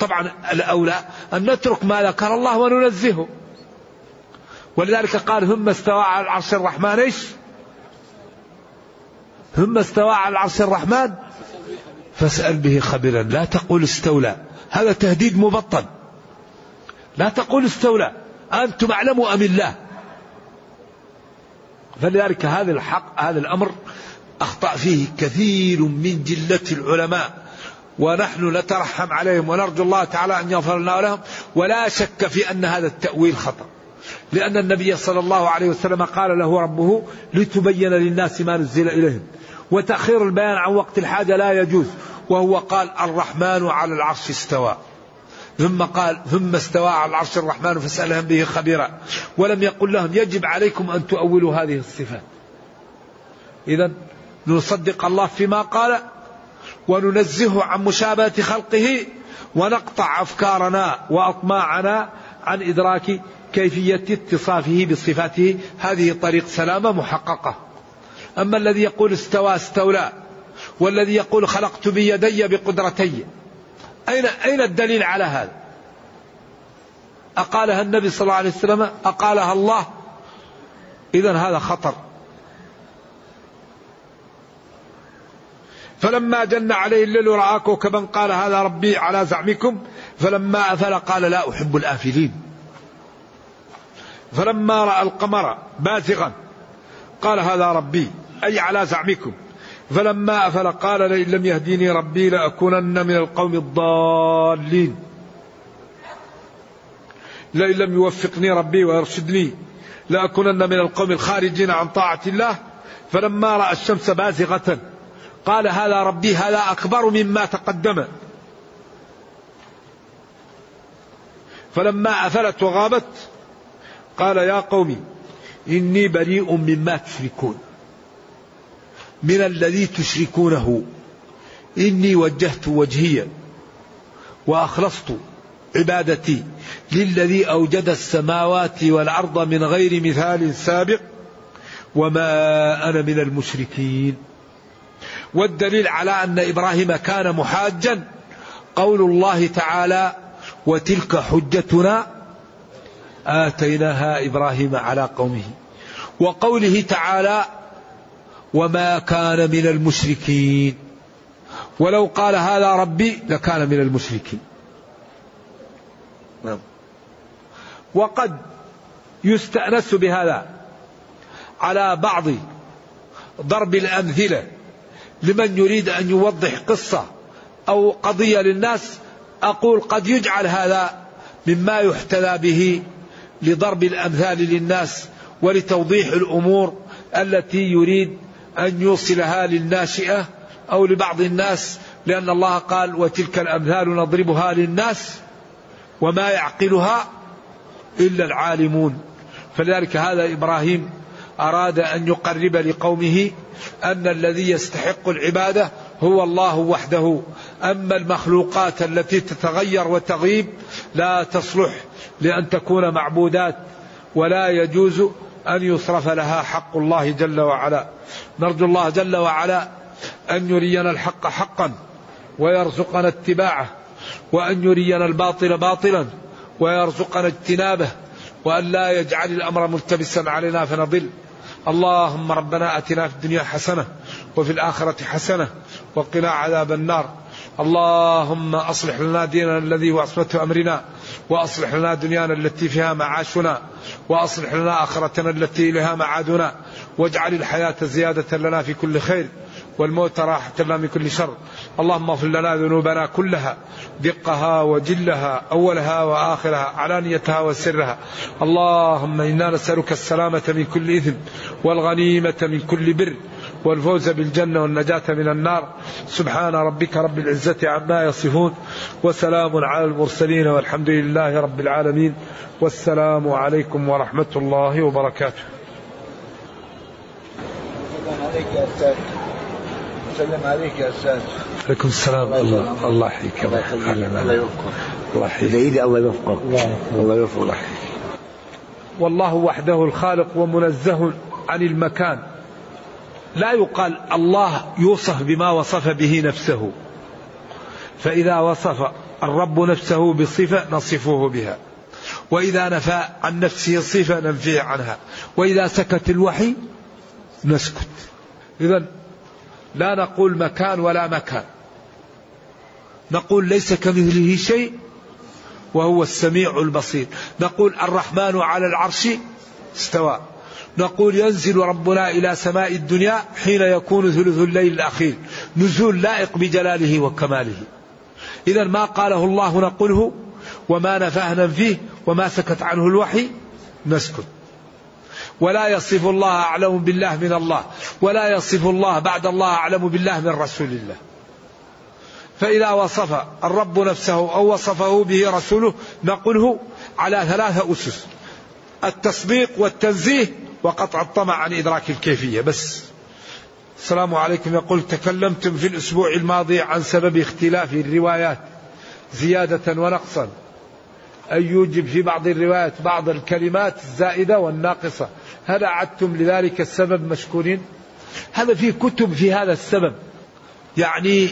Speaker 2: طبعا الأولى أن نترك ما ذكر الله وننزهه ولذلك قال ثم استوى على العرش الرحمن ايش؟ ثم استوى على العرش الرحمن فاسأل به خبيرا لا تقول استولى هذا تهديد مبطن لا تقول استولى أنتم أعلموا أم الله فلذلك هذا الحق هذا الأمر أخطأ فيه كثير من جلة العلماء ونحن نترحم عليهم ونرجو الله تعالى أن يغفر لنا لهم ولا شك في أن هذا التأويل خطأ لأن النبي صلى الله عليه وسلم قال له ربه لتبين للناس ما نزل إليهم وتأخير البيان عن وقت الحاجة لا يجوز وهو قال الرحمن على العرش استوى ثم قال ثم استوى على العرش الرحمن فاسألهم به خبيرا ولم يقل لهم يجب عليكم أن تؤولوا هذه الصفات إذا نصدق الله فيما قال وننزهه عن مشابهة خلقه ونقطع أفكارنا وأطماعنا عن إدراك كيفية اتصافه بصفاته هذه طريق سلامة محققة أما الذي يقول استوى استولى والذي يقول خلقت بيدي بقدرتي أين أين الدليل على هذا؟ أقالها النبي صلى الله عليه وسلم أقالها الله إذا هذا خطر فلما جن عليه الليل رأى كوكبا قال هذا ربي على زعمكم فلما أفل قال لا أحب الآفلين فلما رأى القمر بازغا قال هذا ربي أي على زعمكم فلما أفل قال لئن لم يهديني ربي لأكونن من القوم الضالين لئن لم يوفقني ربي ويرشدني لأكونن من القوم الخارجين عن طاعة الله فلما رأى الشمس بازغة قال هذا ربي هذا أكبر مما تقدم فلما أفلت وغابت قال يا قوم إني بريء مما تشركون من الذي تشركونه إني وجهت وجهي وأخلصت عبادتي للذي أوجد السماوات والأرض من غير مثال سابق وما أنا من المشركين والدليل على أن إبراهيم كان محاجا قول الله تعالى وتلك حجتنا آتيناها إبراهيم على قومه وقوله تعالى وما كان من المشركين ولو قال هذا ربي لكان من المشركين نعم. وقد يستأنس بهذا على بعض ضرب الأمثلة لمن يريد أن يوضح قصة أو قضية للناس أقول قد يجعل هذا مما يحتذى به لضرب الأمثال للناس ولتوضيح الأمور التي يريد أن يوصلها للناشئة أو لبعض الناس لأن الله قال وتلك الأمثال نضربها للناس وما يعقلها إلا العالمون فلذلك هذا إبراهيم أراد أن يقرب لقومه أن الذي يستحق العبادة هو الله وحده أما المخلوقات التي تتغير وتغيب لا تصلح لأن تكون معبودات ولا يجوز أن يصرف لها حق الله جل وعلا نرجو الله جل وعلا أن يرينا الحق حقا ويرزقنا اتباعه وأن يرينا الباطل باطلا ويرزقنا اجتنابه وأن لا يجعل الأمر ملتبسا علينا فنضل اللهم ربنا اتنا في الدنيا حسنه وفي الاخره حسنه وقنا عذاب النار اللهم اصلح لنا ديننا الذي هو عصمه امرنا واصلح لنا دنيانا التي فيها معاشنا واصلح لنا اخرتنا التي اليها معادنا واجعل الحياه زياده لنا في كل خير والموت راحة لنا من كل شر اللهم اغفر لنا ذنوبنا كلها دقها وجلها أولها وآخرها علانيتها وسرها اللهم إنا نسألك السلامة من كل إثم والغنيمة من كل بر والفوز بالجنة والنجاة من النار سبحان ربك رب العزة عما يصفون وسلام على المرسلين والحمد لله رب العالمين والسلام عليكم ورحمة الله وبركاته عليك يا أستاذ وسلم عليك يا أستاذ عليكم السلام الله
Speaker 3: الله يحييك الله يحييك الله
Speaker 4: يحييك
Speaker 3: الله
Speaker 4: يوفقك
Speaker 3: الله يوفقك
Speaker 2: والله وحده الخالق ومنزه عن المكان لا يقال الله يوصف بما وصف به نفسه فإذا وصف الرب نفسه بصفة نصفه بها وإذا نفى عن نفسه صفة ننفيه عنها وإذا سكت الوحي نسكت إذا لا نقول مكان ولا مكان نقول ليس كمثله شيء وهو السميع البصير نقول الرحمن على العرش استوى نقول ينزل ربنا إلى سماء الدنيا حين يكون ثلث الليل الأخير نزول لائق بجلاله وكماله إذا ما قاله الله نقوله وما نفهنا فيه وما سكت عنه الوحي نسكت ولا يصف الله أعلم بالله من الله ولا يصف الله بعد الله أعلم بالله من رسول الله فإذا وصف الرب نفسه أو وصفه به رسوله نقله على ثلاثة أسس التصديق والتنزيه وقطع الطمع عن إدراك الكيفية بس السلام عليكم يقول تكلمتم في الأسبوع الماضي عن سبب اختلاف الروايات زيادة ونقصا أن يوجب في بعض الروايات بعض الكلمات الزائدة والناقصة هل أعدتم لذلك السبب مشكورين هذا في كتب في هذا السبب يعني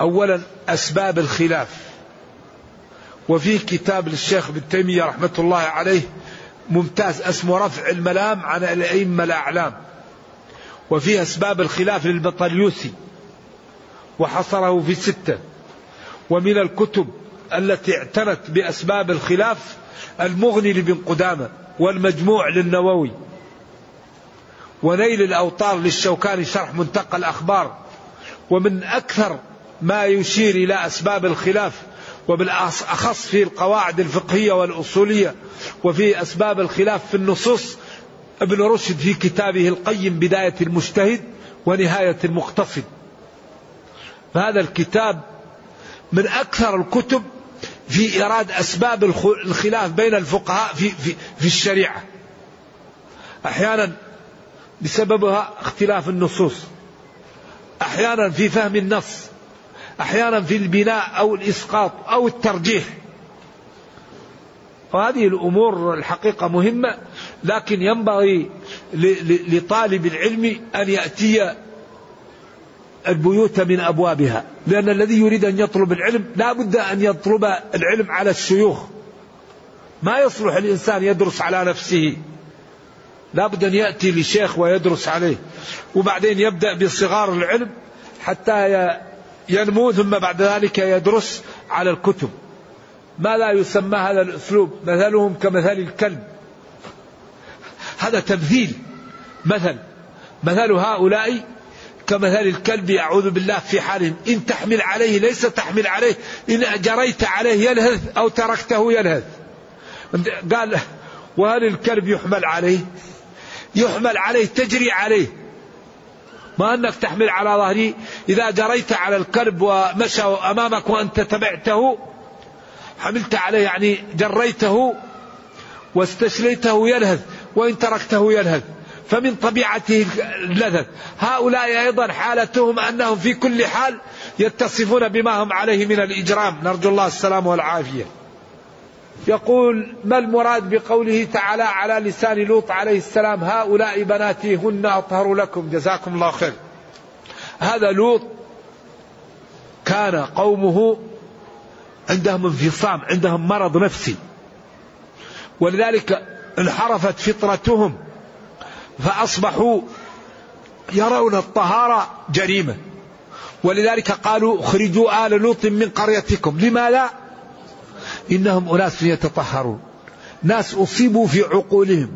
Speaker 2: أولا أسباب الخلاف وفي كتاب للشيخ ابن تيمية رحمة الله عليه ممتاز اسمه رفع الملام عن الأئمة الأعلام وفيه أسباب الخلاف للبطليوسي وحصره في ستة ومن الكتب التي اعتنت بأسباب الخلاف المغني لبن قدامة والمجموع للنووي ونيل الأوطار للشوكاني شرح منتقى الأخبار ومن أكثر ما يشير إلى أسباب الخلاف وبالأخص في القواعد الفقهية والأصولية وفي أسباب الخلاف في النصوص ابن رشد في كتابه القيم بداية المجتهد ونهاية المقتصد فهذا الكتاب من أكثر الكتب في إيراد أسباب الخلاف بين الفقهاء في, في, في الشريعة أحيانا بسببها اختلاف النصوص أحيانا في فهم النص أحيانا في البناء أو الإسقاط أو الترجيح وهذه الأمور الحقيقة مهمة لكن ينبغي لطالب العلم أن يأتي البيوت من أبوابها لأن الذي يريد أن يطلب العلم لا بد أن يطلب العلم على الشيوخ ما يصلح الإنسان يدرس على نفسه لا بد أن يأتي لشيخ ويدرس عليه وبعدين يبدأ بصغار العلم حتى ينمو ثم بعد ذلك يدرس على الكتب ما لا يسمى هذا الأسلوب مثلهم كمثل الكلب هذا تمثيل مثل مثل هؤلاء كمثل الكلب أعوذ بالله في حالهم إن تحمل عليه ليس تحمل عليه إن جريت عليه يلهث أو تركته يلهث قال وهل الكلب يحمل عليه يحمل عليه تجري عليه ما أنك تحمل على ظهري إذا جريت على الكلب ومشى أمامك وأنت تبعته حملت عليه يعني جريته واستشليته يلهث وإن تركته يلهث فمن طبيعته اللذة هؤلاء أيضا حالتهم أنهم في كل حال يتصفون بما هم عليه من الإجرام نرجو الله السلام والعافية يقول ما المراد بقوله تعالى على لسان لوط عليه السلام هؤلاء بناتي هن أطهر لكم جزاكم الله خير هذا لوط كان قومه عندهم انفصام عندهم مرض نفسي ولذلك انحرفت فطرتهم فأصبحوا يرون الطهارة جريمة ولذلك قالوا اخرجوا آل لوط من قريتكم لما لا إنهم أناس يتطهرون ناس أصيبوا في عقولهم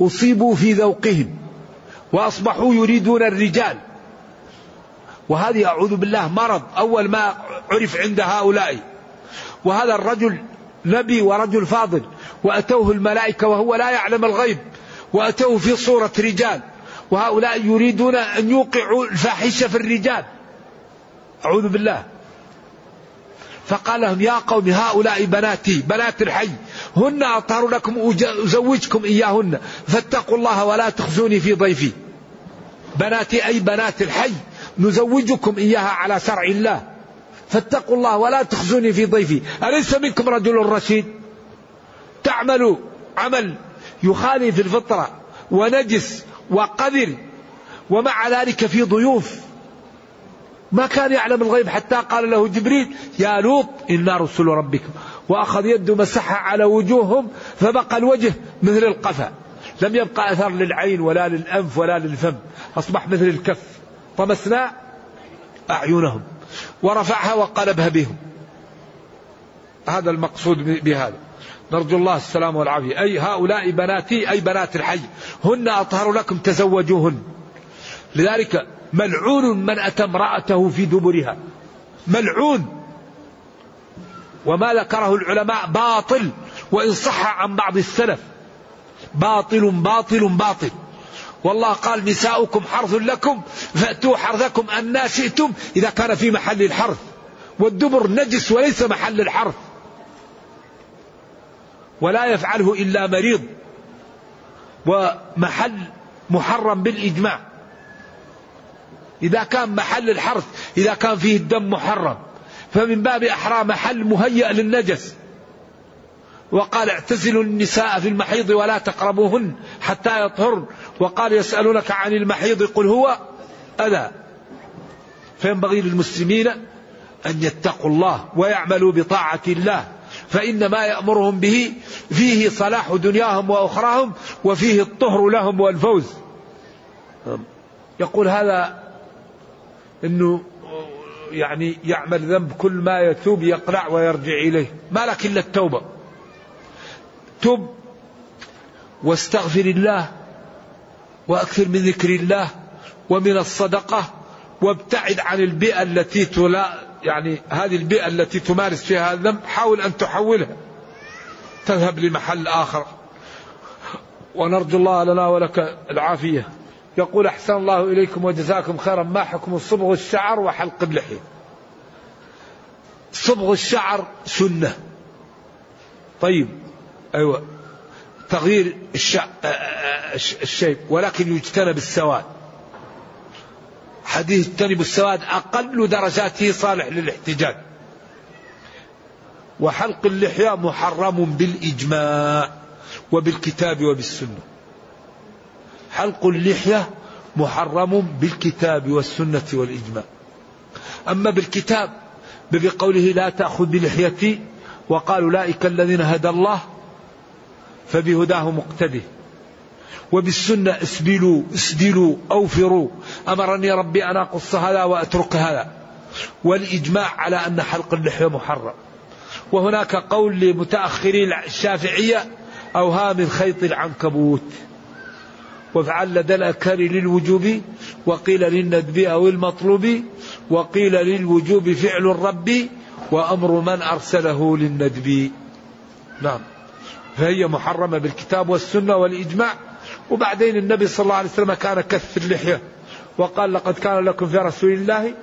Speaker 2: أصيبوا في ذوقهم وأصبحوا يريدون الرجال وهذه أعوذ بالله مرض أول ما عرف عند هؤلاء وهذا الرجل نبي ورجل فاضل وأتوه الملائكة وهو لا يعلم الغيب وأتوا في صورة رجال وهؤلاء يريدون أن يوقعوا الفاحشة في الرجال أعوذ بالله فقال لهم يا قوم هؤلاء بناتي بنات الحي هن أطهر لكم أزوجكم إياهن فاتقوا الله ولا تخزوني في ضيفي بناتي أي بنات الحي نزوجكم إياها على شرع الله فاتقوا الله ولا تخزوني في ضيفي أليس منكم رجل رشيد تعمل عمل يخالف الفطرة ونجس وقذر ومع ذلك في ضيوف ما كان يعلم الغيب حتى قال له جبريل يا لوط إنا رسل ربكم وأخذ يده مسحها على وجوههم فبقى الوجه مثل القفا لم يبقى أثر للعين ولا للأنف ولا للفم أصبح مثل الكف طمسنا أعينهم ورفعها وقلبها بهم هذا المقصود بهذا نرجو الله السلام والعافية أي هؤلاء بناتي أي بنات الحي هن أطهر لكم تزوجوهن لذلك ملعون من أتى امرأته في دبرها ملعون وما ذكره العلماء باطل وإن صح عن بعض السلف باطل باطل باطل والله قال نساؤكم حرث لكم فأتوا حرثكم أن شئتم إذا كان في محل الحرث والدبر نجس وليس محل الحرث ولا يفعله إلا مريض ومحل محرم بالإجماع إذا كان محل الحرث إذا كان فيه الدم محرم فمن باب أحرى محل مهيأ للنجس وقال اعتزلوا النساء في المحيض ولا تقربوهن حتى يطهرن وقال يسألونك عن المحيض قل هو أذى فينبغي للمسلمين أن يتقوا الله ويعملوا بطاعة الله فإن ما يأمرهم به فيه صلاح دنياهم وأخراهم وفيه الطهر لهم والفوز يقول هذا أنه يعني يعمل ذنب كل ما يتوب يقلع ويرجع إليه ما لك إلا التوبة تب واستغفر الله وأكثر من ذكر الله ومن الصدقة وابتعد عن البيئة التي يعني هذه البيئة التي تمارس فيها هذا الذنب حاول أن تحولها تذهب لمحل آخر ونرجو الله لنا ولك العافية يقول أحسن الله إليكم وجزاكم خيرا ما حكم صبغ الشعر وحلق اللحية صبغ الشعر سنة طيب أيوة تغيير آه، آه، آه، الشيب ولكن يجتنب السواد حديث اجتنبوا السواد أقل درجاته صالح للاحتجاج وحلق اللحية محرم بالإجماع وبالكتاب وبالسنة حلق اللحية محرم بالكتاب والسنة والإجماع أما بالكتاب بقوله لا تأخذ بلحيتي وقال أولئك الذين هدى الله فبهداه مقتده وبالسنة اسبلوا اسدلوا أوفروا أمرني ربي أن أقص هذا وأترك هذا والإجماع على أن حلق اللحية محرم وهناك قول لمتأخري الشافعية أوهام الخيط العنكبوت وفعل لدى الأكار للوجوب وقيل للندب أو المطلوب وقيل للوجوب فعل الرب وأمر من أرسله للندب نعم فهي محرمة بالكتاب والسنة والإجماع وبعدين النبي صلى الله عليه وسلم كان كث اللحية وقال لقد كان لكم في رسول الله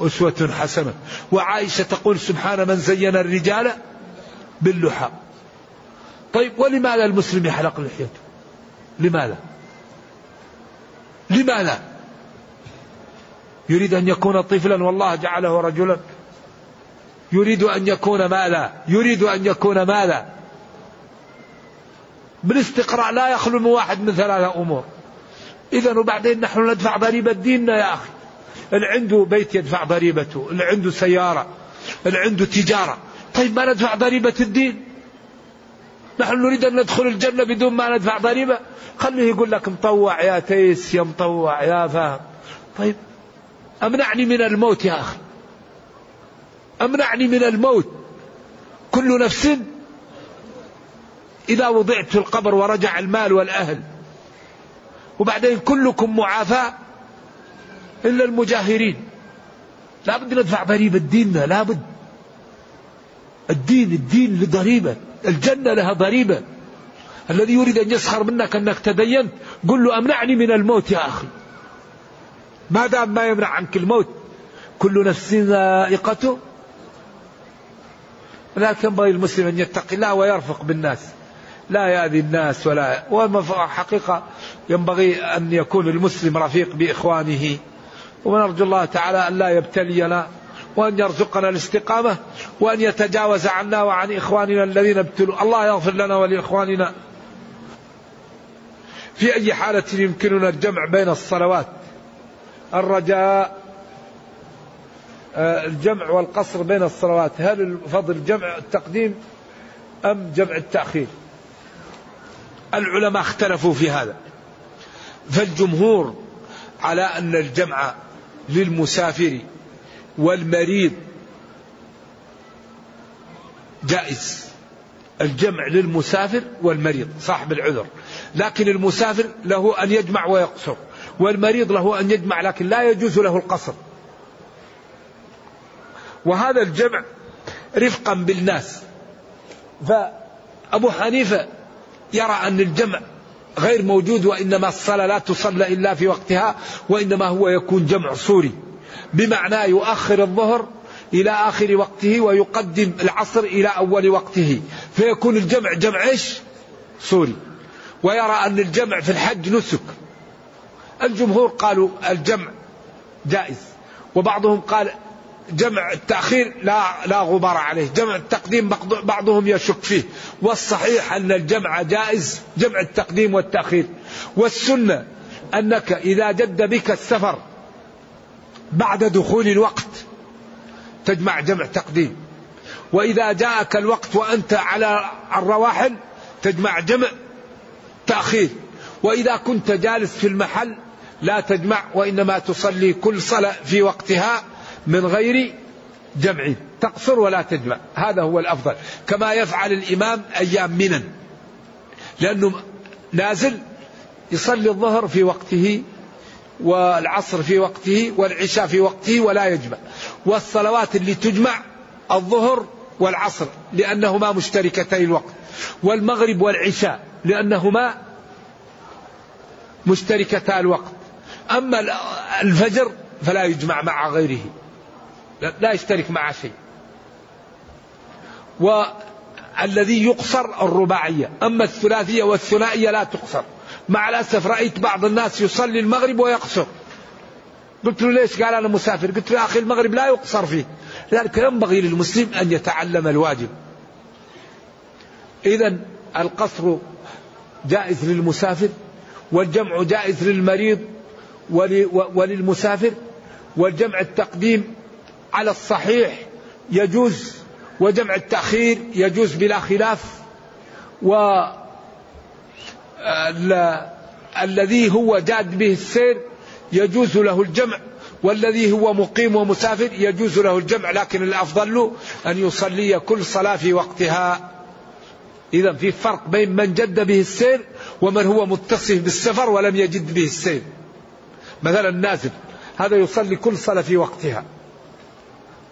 Speaker 2: أسوة حسنة وعائشة تقول سبحان من زين الرجال باللحى طيب ولماذا المسلم يحلق لحيته لماذا لماذا يريد أن يكون طفلا والله جعله رجلا يريد أن يكون ماذا يريد أن يكون ماذا بالاستقراء لا يخلو من واحد من ثلاثة أمور إذا وبعدين نحن ندفع ضريبة ديننا يا أخي اللي عنده بيت يدفع ضريبته اللي عنده سيارة اللي عنده تجارة طيب ما ندفع ضريبة الدين نحن نريد أن ندخل الجنة بدون ما ندفع ضريبة خليه يقول لك مطوع يا تيس يا مطوع يا فاهم طيب أمنعني من الموت يا أخي أمنعني من الموت كل نفس إذا وضعت في القبر ورجع المال والأهل وبعدين كلكم معافى إلا المجاهرين لا بد ندفع ضريبة ديننا لا بد الدين الدين لضريبة الجنة لها ضريبة الذي يريد أن يسخر منك أنك تدينت قل له أمنعني من الموت يا أخي ما دام ما يمنع عنك الموت كل نفس ذائقته لكن ينبغي المسلم أن يتقي الله ويرفق بالناس لا يأذي الناس ولا وحقيقة ينبغي أن يكون المسلم رفيق بإخوانه ونرجو الله تعالى أن لا يبتلينا وأن يرزقنا الاستقامة وأن يتجاوز عنا وعن إخواننا الذين ابتلوا الله يغفر لنا ولإخواننا في أي حالة يمكننا الجمع بين الصلوات الرجاء آه، الجمع والقصر بين الصلوات هل الفضل جمع التقديم أم جمع التأخير العلماء اختلفوا في هذا فالجمهور على أن الجمع للمسافر والمريض جائز الجمع للمسافر والمريض صاحب العذر لكن المسافر له أن يجمع ويقصر والمريض له أن يجمع لكن لا يجوز له القصر وهذا الجمع رفقا بالناس فأبو حنيفة يرى أن الجمع غير موجود وإنما الصلاة لا تصلى إلا في وقتها وإنما هو يكون جمع صوري بمعنى يؤخر الظهر إلى آخر وقته ويقدم العصر إلى أول وقته فيكون الجمع جمع إيش صوري ويرى أن الجمع في الحج نسك الجمهور قالوا الجمع جائز وبعضهم قال جمع التأخير لا لا غبار عليه جمع التقديم بعضهم يشك فيه والصحيح أن الجمع جائز جمع التقديم والتأخير والسنة أنك إذا جد بك السفر بعد دخول الوقت تجمع جمع تقديم وإذا جاءك الوقت وأنت على الرواحل تجمع جمع تأخير وإذا كنت جالس في المحل لا تجمع وإنما تصلي كل صلاة في وقتها من غير جمع تقصر ولا تجمع هذا هو الأفضل كما يفعل الإمام أيام منا لأنه نازل يصلي الظهر في وقته والعصر في وقته والعشاء في وقته ولا يجمع والصلوات اللي تجمع الظهر والعصر لأنهما مشتركتي الوقت والمغرب والعشاء لأنهما مشتركتا الوقت أما الفجر فلا يجمع مع غيره لا يشترك مع شيء والذي يقصر الرباعية أما الثلاثية والثنائية لا تقصر مع الأسف رأيت بعض الناس يصلي المغرب ويقصر قلت له ليش قال أنا مسافر قلت له يا أخي المغرب لا يقصر فيه لذلك ينبغي للمسلم أن يتعلم الواجب إذا القصر جائز للمسافر والجمع جائز للمريض وللمسافر والجمع التقديم على الصحيح يجوز وجمع التأخير يجوز بلا خلاف و الذي هو جاد به السير يجوز له الجمع والذي هو مقيم ومسافر يجوز له الجمع لكن الافضل له ان يصلي كل صلاه في وقتها. اذا في فرق بين من جد به السير ومن هو متصف بالسفر ولم يجد به السير. مثلا نازل هذا يصلي كل صلاه في وقتها.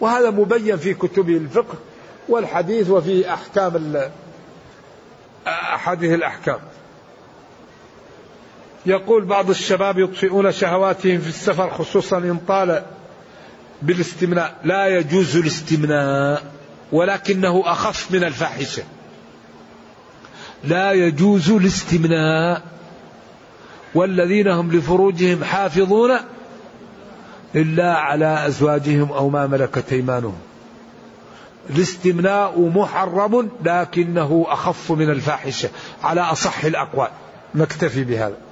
Speaker 2: وهذا مبين في كتب الفقه والحديث وفي أحكام أحاديث الأحكام يقول بعض الشباب يطفئون شهواتهم في السفر خصوصا إن طال بالاستمناء لا يجوز الاستمناء ولكنه أخف من الفاحشة لا يجوز الاستمناء والذين هم لفروجهم حافظون إلا على أزواجهم أو ما ملكت أيمانهم الاستمناء محرم لكنه أخف من الفاحشة على أصح الأقوال نكتفي بهذا